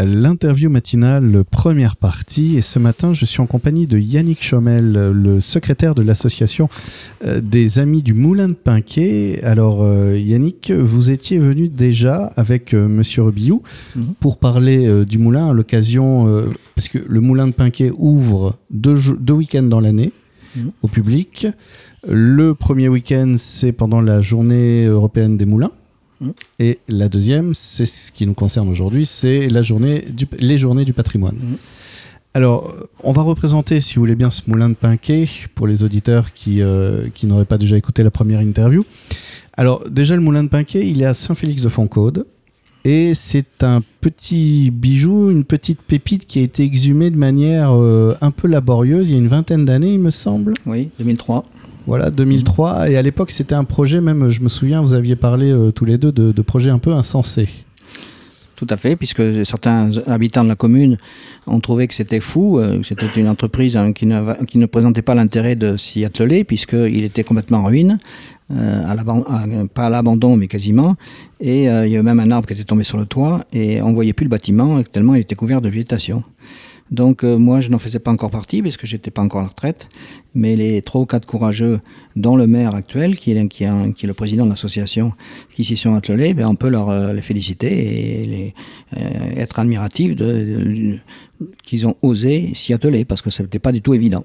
l'interview matinale première partie et ce matin je suis en compagnie de Yannick Chomel, le secrétaire de l'association euh, des Amis du Moulin de Pinquet. Alors euh, Yannick, vous étiez venu déjà avec euh, Monsieur Rubillou Mhm. pour parler du moulin à l'occasion, parce que le Moulin de Pinquet ouvre deux week-ends dans l'année Mhm. au public. Le premier week-end c'est pendant la journée européenne des moulins. Mhm. Et la deuxième, c'est ce qui nous concerne aujourd'hui, c'est la journée du, les journées du patrimoine. Mhm. Alors, on va représenter, si vous voulez bien, ce moulin de Pinquet pour les auditeurs qui, euh, qui n'auraient pas déjà écouté la première interview. Alors, déjà, le moulin de Pinquet, il est à Saint-Félix-de-Fontcaude. Et c'est un petit bijou, une petite pépite qui a été exhumée de manière euh, un peu laborieuse il y a une vingtaine d'années, il me semble. Oui, 2003. Voilà, 2003. Et à l'époque, c'était un projet, même, je me souviens, vous aviez parlé euh, tous les deux de, projets un peu insensés. Tout à fait, puisque certains habitants de la commune ont trouvé que c'était fou, euh, que c'était une entreprise hein, qui, ne, ne présentait pas l'intérêt de s'y atteler, puisqu'il était complètement en ruine, euh, pas à l'abandon, mais quasiment. Et il y avait même un arbre qui était tombé sur le toit, et on voyait plus le bâtiment, tellement il était couvert de végétation. Donc euh, moi, je n'en faisais pas encore partie, parce que j'étais pas encore à la retraite, mais les trois ou quatre courageux, dont le maire actuel, qui est, le président de l'association, qui s'y sont attelés, ben, on peut leur euh, les féliciter et les, euh, être de- qu'ils ont osé s'y atteler, parce que ce n'était pas du tout évident.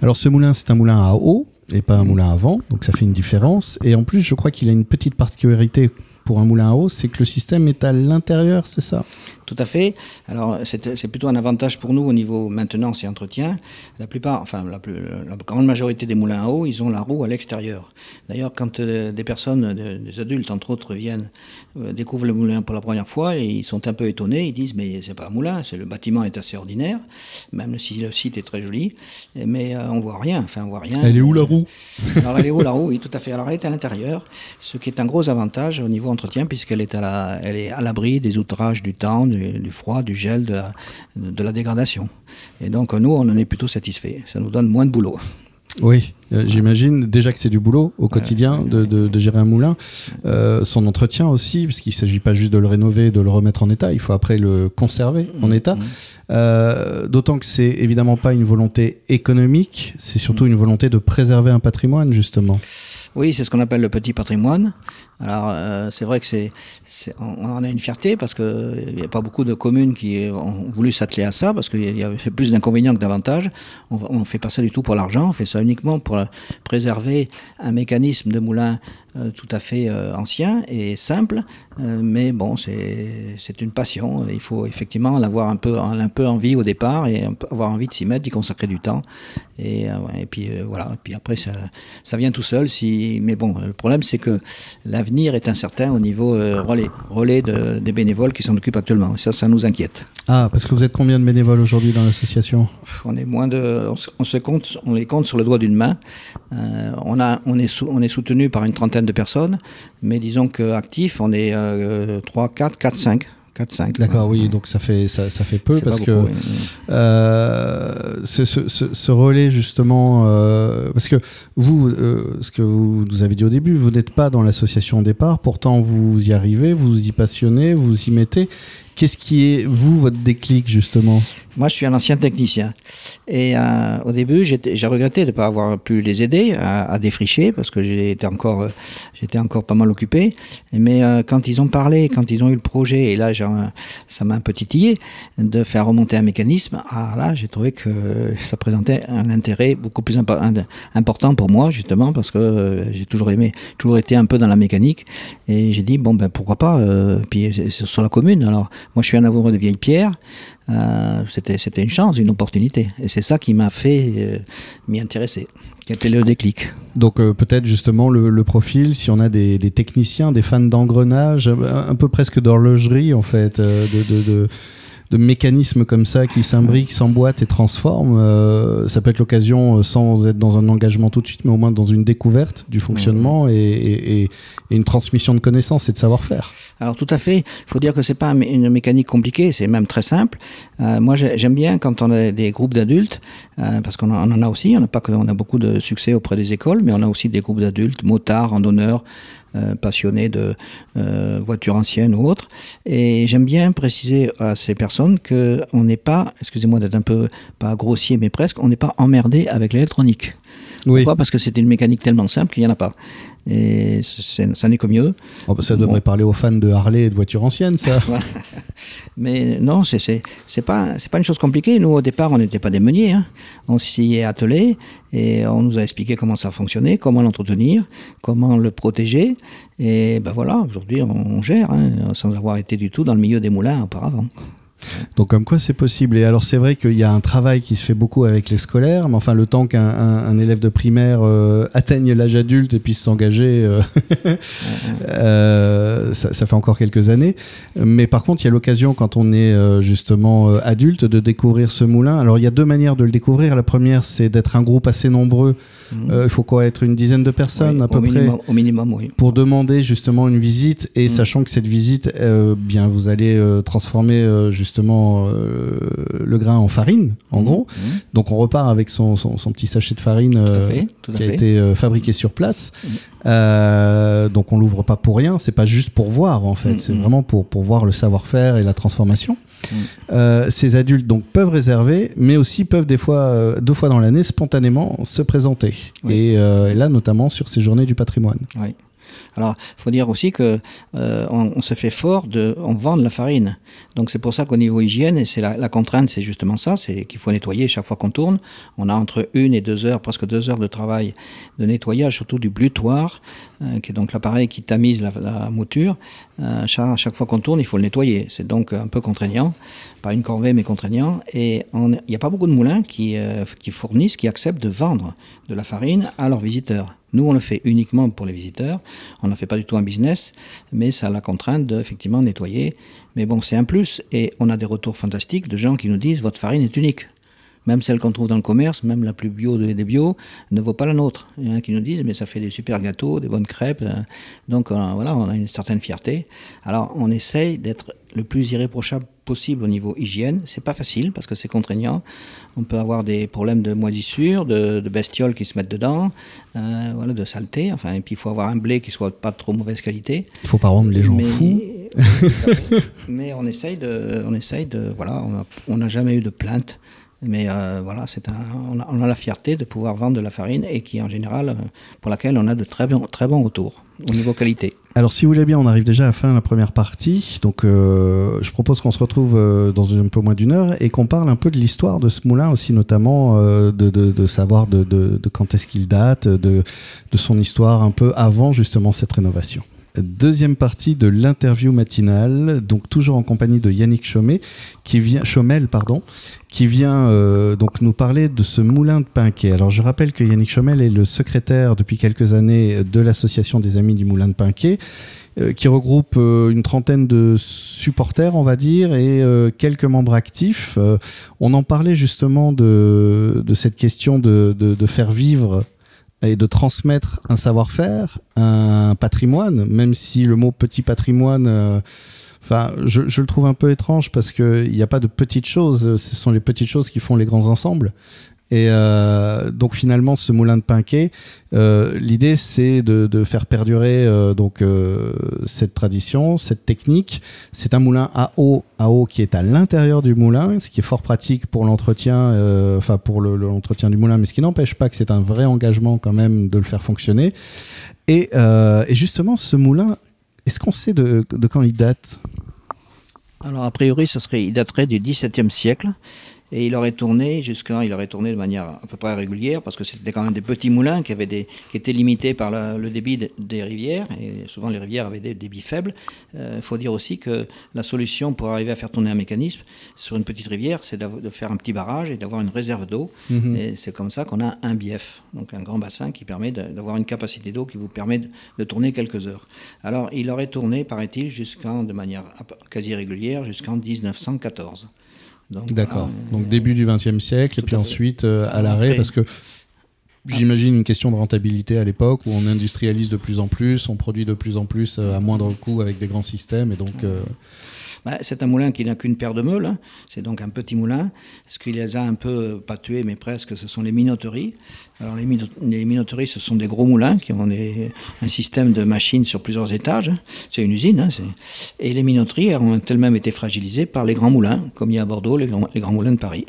Alors, ce moulin, c'est un moulin à eau et pas un moulin à vent, donc ça fait une différence. Et en plus, je crois qu'il a une petite particularité pour un moulin à eau, c'est que le système est à l'intérieur, c'est ça? Tout à fait. Alors, c'est plutôt un avantage pour nous au niveau maintenance et entretien. La plupart, enfin, la, plus- la grande majorité des moulins à eau, ils ont la roue à l'extérieur. D'ailleurs, quand euh, des personnes, de- des adultes entre autres, viennent, euh, découvrent le moulin pour la première fois, et ils sont un peu étonnés. Ils disent, mais c'est pas un moulin, le bâtiment est assez ordinaire, même si le site est très joli, mais euh, on voit rien. Enfin, on voit rien. Elle est où la roue? Alors elle est où la roue? Oui, tout à fait. Alors elle est à l'intérieur, ce qui est un gros avantage au niveau puisqu'elle est à la, elle est à l'abri des outrages du temps, du, du froid, du gel, de la, de la dégradation. Et donc nous, on en est plutôt satisfait. Ça nous donne moins de boulot. Oui, euh, j'imagine déjà que c'est du boulot au quotidien de, de- de gérer un moulin. Euh, son entretien aussi, parce qu'il ne s'agit pas juste de le rénover, de le remettre en état, il faut après le conserver en état. Mmh. Euh, D'autant que c'est évidemment pas une volonté économique, c'est surtout une volonté de préserver un patrimoine, justement. Oui, c'est ce qu'on appelle le petit patrimoine. Alors, euh, c'est vrai que c'est, on en a une fierté parce qu'il n'y a pas beaucoup de communes qui ont voulu s'atteler à ça parce qu'il y avait plus d'inconvénients que d'avantages. On ne fait pas ça du tout pour l'argent, on fait ça uniquement pour euh, préserver un mécanisme de moulin euh, tout à fait euh, ancien et simple. Euh, mais bon, c'est, une passion. Il faut effectivement l'avoir un peu, un peu envie au départ et avoir envie de s'y mettre, d'y consacrer du temps. Et, euh, et puis euh, voilà. Et puis après, ça, ça vient tout seul. Si... Mais bon, le problème, c'est que l'avenir est incertain au niveau euh, relais, relais de- des bénévoles qui s'en occupent actuellement. Ça, ça nous inquiète. Ah, parce que vous êtes combien de bénévoles aujourd'hui dans l'association? On est moins de, on se, compte, on les compte sur le doigt d'une main. Euh, on a, on est, sou- on est soutenu par une trentaine de personnes, mais disons que actifs, on est euh, 3, 4, 4, 5. 4, 5. D'accord, oui, donc ça fait, ça, ça fait peu parce que oui. euh, ce, ce- ce relais justement, euh, parce que vous, euh, ce que vous nous avez dit au début, vous n'êtes pas dans l'association au départ, pourtant vous y arrivez, vous vous y passionnez, vous y mettez. Qu'est-ce qui est, vous, votre déclic justement Moi, je suis un ancien technicien. Et euh, au début, j'ai regretté de ne pas avoir pu les aider à, défricher parce que j'étais encore, euh, encore pas mal occupé. Mais euh, quand ils ont parlé, quand ils ont eu le projet, et là, ça m'a un peu titillé de faire remonter un mécanisme, ah là, j'ai trouvé que ça présentait un intérêt beaucoup plus important pour moi, justement, parce que j'ai toujours aimé, toujours été un peu dans la mécanique. Et j'ai dit, bon, ben pourquoi pas, puis c'est sur la commune. Alors, moi, je suis un amoureux de vieilles pierres. Euh, c'était, une chance, une opportunité. Et c'est ça qui m'a fait euh, m'y intéresser, qui a été le déclic. Donc euh, peut-être justement le, profil, si on a des, techniciens, des fans d'engrenage, un, peu presque d'horlogerie en fait, de, de mécanismes comme ça qui s'imbriquent, s'emboîtent et transforment, euh, ça peut être l'occasion, euh, sans être dans un engagement tout de suite, mais au moins dans une découverte du fonctionnement et, et- et- et une transmission de connaissances et de savoir-faire. Alors tout à fait, il faut dire que c'est pas un mé- une mécanique compliquée, c'est même très simple. Euh, moi j'ai- j'aime bien quand on a des groupes d'adultes, euh, parce qu'on en a aussi, on a pas que, on a beaucoup de succès auprès des écoles, mais on a aussi des groupes d'adultes, motards, randonneurs, passionnés de voitures anciennes ou autres. Et j'aime bien préciser à ces personnes qu'on n'est pas, excusez-moi d'être un peu, pas grossier, mais presque, on n'est pas emmerdé avec l'électronique. Oui. Pourquoi? Parce que c'était une mécanique tellement simple qu'il n'y en a pas. Et ça n'est que mieux. Oh, bah, ça devrait parler aux fans de Harley et de voitures anciennes, ça. Mais non, c'est pas, pas une chose compliquée. Nous, au départ, on n'était pas des meuniers. Hein. On s'y est attelé et on nous a expliqué comment ça fonctionnait, comment l'entretenir, comment le protéger. Et ben voilà, aujourd'hui, on gère, hein, sans avoir été du tout dans le milieu des moulins auparavant. Donc comme quoi c'est possible. Et alors c'est vrai qu'il y a un travail qui se fait beaucoup avec les scolaires, mais enfin le temps qu'un élève de primaire euh, atteigne l'âge adulte et puisse s'engager, euh, euh, ça, ça, fait encore quelques années. Mais par contre il y a l'occasion quand on est justement adulte de découvrir ce moulin. Alors il y a deux manières de le découvrir. La première c'est d'être un groupe assez nombreux Euh, il faut quoi être une dizaine de personnes à peu près Au minimum, oui. Pour demander justement une visite et mhm. sachant que cette visite, euh, bien, vous allez euh, transformer justement le grain en farine, en mhm. gros. Donc on repart avec son, son, petit sachet de farine qui a été fabriqué sur place. Donc on l'ouvre pas pour rien, c'est pas juste pour voir en fait, c'est vraiment pour, pour voir le savoir-faire et la transformation. Euh, ces adultes donc peuvent réserver, mais aussi peuvent des fois, euh, deux fois dans l'année, spontanément se présenter. Euh, et, là, notamment sur ces journées du patrimoine. Oui. Alors, il faut dire aussi que euh, se fait fort de, on vend de la farine. Donc c'est pour ça qu'au niveau hygiène, c'est la, contrainte, c'est justement ça, c'est qu'il faut nettoyer chaque fois qu'on tourne. On a entre une et deux heures, presque deux heures de travail de nettoyage, surtout du blutoir, euh, qui est donc l'appareil qui tamise la, mouture. Euh, chaque, fois qu'on tourne, il faut le nettoyer. C'est donc un peu contraignant, pas une corvée mais contraignant. Et il n'y a pas beaucoup de moulins qui fournissent, qui acceptent de vendre de la farine à leurs visiteurs. Nous, on le fait uniquement pour les visiteurs. On n'en fait pas du tout un business, mais ça a la contrainte de effectivement nettoyer. Mais bon, c'est un plus. Et on a des retours fantastiques de gens qui nous disent votre farine est unique. Même celle qu'on trouve dans le commerce, même la plus bio des bio, ne vaut pas la nôtre. Il y en a qui nous disent mais ça fait des super gâteaux, des bonnes crêpes. Donc euh, voilà, on a une certaine fierté. Alors on essaye d'être le plus irréprochable possible au niveau hygiène. C'est pas facile parce que c'est contraignant. On peut avoir des problèmes de moisissure, de, bestioles qui se mettent dedans, euh, voilà, de saleté. Enfin, et puis il faut avoir un blé qui soit pas de trop mauvaise qualité. Il faut pas rendre les gens mais, fous. mais on essaye de, on essaye de, voilà, on n'a jamais eu de plainte. Mais euh, voilà, c'est un, on, a, la fierté de pouvoir vendre de la farine et qui, en général, euh, pour laquelle on a de très, bons, très retours au niveau qualité. Alors, si vous voulez bien, on arrive déjà à la fin de la première partie. Donc, euh, je propose qu'on se retrouve dans un peu moins d'une heure et qu'on parle un peu de l'histoire de ce moulin aussi, notamment de, savoir de, quand est-ce qu'il date, de son histoire un peu avant justement cette rénovation. Deuxième partie de l'interview matinale, donc toujours en compagnie de Yannick Chaumet, qui vient, Chaumel, pardon, qui vient euh, donc nous parler de ce moulin de Pinquet. Alors je rappelle que Yannick Chaumel est le secrétaire depuis quelques années de l'association des Amis du Moulin de Pinquet, euh, qui regroupe euh, une trentaine de supporters, on va dire, et quelques membres actifs. on en parlait justement de, de cette question de, de, de faire vivre et de transmettre un savoir-faire, un patrimoine, même si le mot petit patrimoine, euh, enfin, je, je, le trouve un peu étrange parce qu'il n'y a pas de petites choses, ce sont les petites choses qui font les grands ensembles. Et euh, donc finalement, ce moulin de Pinquet, euh, l'idée c'est de, faire perdurer euh, donc cette tradition, cette technique. C'est un moulin à eau, à eau qui est à l'intérieur du moulin, ce qui est fort pratique pour l'entretien, enfin pour l'entretien du moulin, mais ce qui n'empêche pas que c'est un vrai engagement quand même de le faire fonctionner. Et, et justement, ce moulin, est-ce qu'on sait de, de, quand il date? Alors a priori, ça serait, il daterait du XVIIe siècle. Et il aurait tourné jusqu'à, il aurait tourné de manière à peu près régulière parce que c'était quand même des petits moulins qui avaient des, qui étaient limités par le débit des rivières et souvent les rivières avaient des débits faibles. Il euh, faut dire aussi que la solution pour arriver à faire tourner un mécanisme sur une petite rivière, c'est de faire un petit barrage et d'avoir une réserve d'eau. Mhm. Et c'est comme ça qu'on a un bief, donc un grand bassin qui permet d'avoir une capacité d'eau qui vous permet de, de, tourner quelques heures. Alors il aurait tourné, paraît-il, jusqu'en de manière quasi régulière jusqu'en 1914. D'accord. Donc début du XXe siècle, et puis ensuite euh, à l'arrêt, parce que j'imagine une question de rentabilité à l'époque où on industrialise de plus en plus, on produit de plus en plus euh, à moindre coût avec des grands systèmes, et donc. Euh, bah, C'est un moulin qui n'a qu'une paire de meules, hein. c'est donc un petit moulin. Ce qui les a un peu, pas tués, mais presque, ce sont les minoteries. Alors les, minoteries, ce sont des gros moulins qui ont un système de machines sur plusieurs étages. C'est une usine. Hein, et les minoteries ont elles-mêmes été fragilisées par les grands moulins, comme il y a à Bordeaux, les grands moulins de Paris.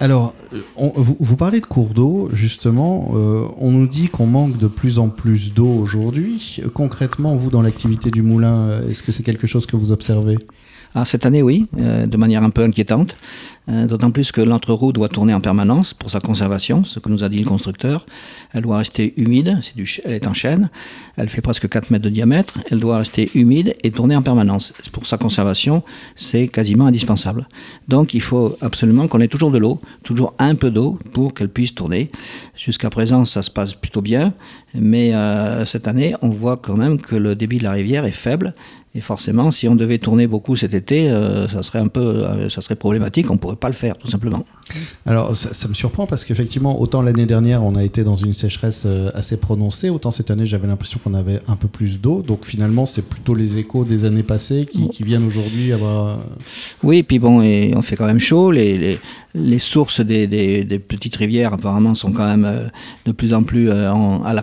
Alors, vous, parlez de cours d'eau, justement. Euh, on nous dit qu'on manque de plus en plus d'eau aujourd'hui. Concrètement, vous, dans l'activité du moulin, est-ce que c'est quelque chose que vous observez? Ah, cette année, oui, euh, de manière un peu inquiétante. Euh, d'autant plus que l'entreroue doit tourner en permanence pour sa conservation, ce que nous a dit le constructeur. Elle doit rester humide, elle est en chaîne, elle fait presque 4 mètres de diamètre, elle doit rester humide et tourner en permanence. Pour sa conservation, c'est quasiment indispensable. Donc il faut absolument qu'on ait toujours de l'eau, toujours un peu d'eau pour qu'elle puisse tourner. Jusqu'à présent, ça se passe plutôt bien, mais euh, cette année, on voit quand même que le débit de la rivière est faible et forcément, si on devait tourner beaucoup cet été, euh, ça serait un peu, euh, ça serait problématique. On pourrait pas le faire, tout simplement. Alors, ça, me surprend parce qu'effectivement, autant l'année dernière, on a été dans une sécheresse assez prononcée, autant cette année, j'avais l'impression qu'on avait un peu plus d'eau. Donc finalement, c'est plutôt les échos des années passées qui, qui viennent aujourd'hui avoir. Oui, puis bon, et on fait quand même chaud. Les, les, les sources des, des, des, petites rivières, apparemment, sont quand même de plus en plus à la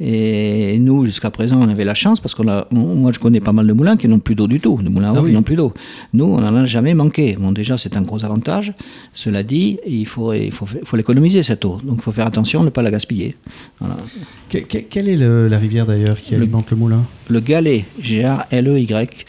Et nous, jusqu'à présent, on avait la chance parce qu'on a, moi, je connais pas mal de moulins qui n'ont plus d'eau du tout, de moulins à eau ah qui n'ont plus d'eau. Nous, on n'en a jamais manqué. Bon, déjà, c'est un gros avantage. Cela dit, il faut, il faut, faut l'économiser, cette eau. Donc, il faut faire attention à ne pas la gaspiller. quelle est la rivière, d'ailleurs, qui alimente le moulin? Le Galet, G-A-L-E-Y.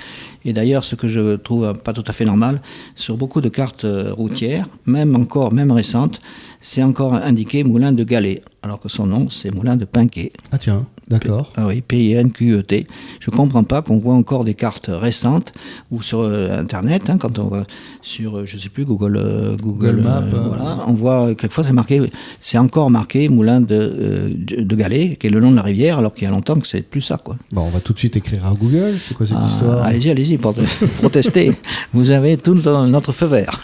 Et d'ailleurs, ce que je trouve pas tout à fait normal, sur beaucoup de cartes euh, routières, même encore, même récentes, c'est encore indiqué Moulin de Galet, alors que son nom, c'est Moulin de Pinquet. Ah tiens. D'accord. Ah oui, P-I-N-Q-E-T. Je ne comprends pas qu'on voit encore des cartes récentes ou sur euh, Internet, hein, quand on va sur, euh, je ne sais plus, Google, euh, Google, Maps, voilà, on voit quelquefois c'est marqué, c'est encore marqué Moulin de, de qui est le nom de la rivière, alors qu'il y a longtemps que c'est plus ça. Quoi. Bon, on va tout de suite écrire à Google, c'est quoi cette ah, histoire? Allez-y, allez-y, protestez. Vous avez tout notre feu vert.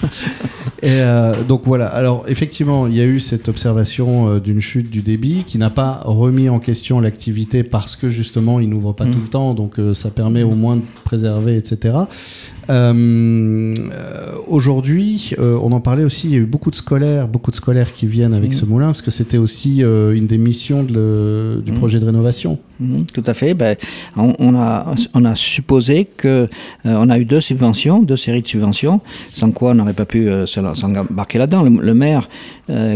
Et donc voilà, alors effectivement, il y a eu cette observation d'une chute du débit qui n'a pas remis en question l'activité parce que justement il n'ouvre pas tout le mm. temps, donc euh, ça permet au moins de préserver, etc. Euh, aujourd'hui, euh, on en parlait aussi, il y a eu beaucoup de scolaires, beaucoup de scolaires qui viennent avec mm. ce moulin, parce que c'était aussi une des missions du mm. projet de rénovation. tout à fait. Ben, on, a, on a supposé que on a eu deux subventions, deux séries de subventions, sans quoi on n'aurait pas pu s'embarquer là-dedans. Le, maire,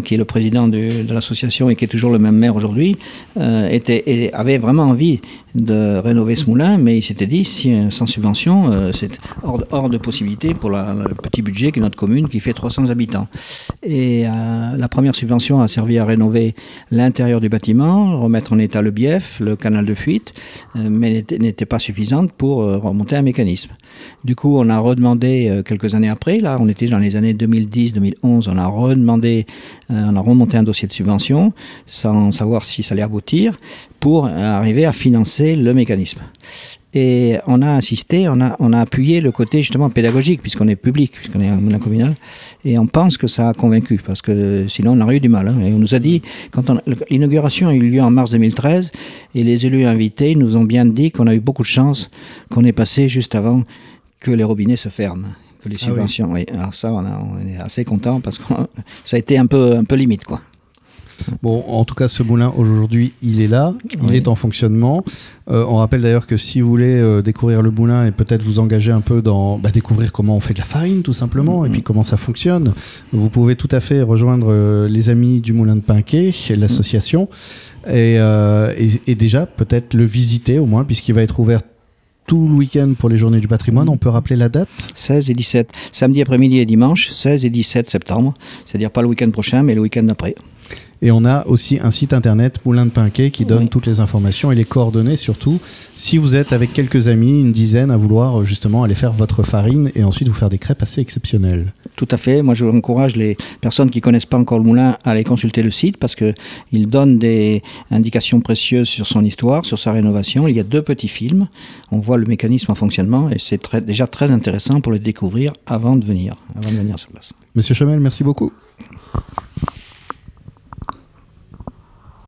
qui est le président de, l'association et qui est toujours le même maire aujourd'hui, était avait vraiment envie de rénover ce moulin, mais il s'était dit, si, sans subvention, euh, c'est hors, hors, de possibilité pour le petit budget qui est notre commune qui fait 300 habitants. Et euh, la première subvention a servi à rénover l'intérieur du bâtiment, remettre en état le bief, le canal de fuite, euh, mais n'était pas suffisante pour remonter un mécanisme. Du coup, on a redemandé quelques années après, là on était dans les années 2010-2011, on a redemandé, on a remonté un dossier de subvention sans savoir si ça allait aboutir pour arriver à financer le mécanisme. Et on a insisté, on a, on a appuyé le côté justement pédagogique, puisqu'on est public, puisqu'on est un communal, et on pense que ça a convaincu, parce que sinon on aurait eu du mal. Hein. Et on nous a dit, quand l'inauguration a eu lieu en mars 2013, et les élus invités nous ont bien dit qu'on a eu beaucoup de chance, qu'on est passé juste avant que les robinets se ferment que les ah subventions. oui. Alors ça, on, on est assez content parce que ça a été un peu, un peu limite, quoi. Bon, en tout cas, ce moulin aujourd'hui, il est là, il est en fonctionnement. Euh, on rappelle d'ailleurs que si vous voulez euh, découvrir le moulin et peut-être vous engager un peu dans bah, découvrir comment on fait de la farine, tout simplement, et puis comment ça fonctionne, vous pouvez tout à fait rejoindre euh, les amis du moulin de Pinquet, l'association, et, et, déjà peut-être le visiter au moins, puisqu'il va être ouvert tout le week-end pour les journées du patrimoine. On peut rappeler la date? 16 et 17. Samedi après-midi et dimanche, 16 et 17 septembre. C'est-à-dire pas le week-end prochain, mais le week-end d'après. Et on a aussi un site internet, Moulin de Pinquet, qui donne toutes les informations et les coordonnées surtout. Si vous êtes avec quelques amis, une dizaine, à vouloir euh, justement aller faire votre farine et ensuite vous faire des crêpes assez exceptionnelles. Tout à fait. Moi, je encourage les personnes qui connaissent pas encore le moulin à aller consulter le site parce qu'il donne des indications précieuses sur son histoire, sur sa rénovation. Il y a deux petits films. On voit le mécanisme en fonctionnement et c'est déjà très intéressant pour le découvrir avant de venir, avant de venir sur place. Monsieur Chamel, merci beaucoup.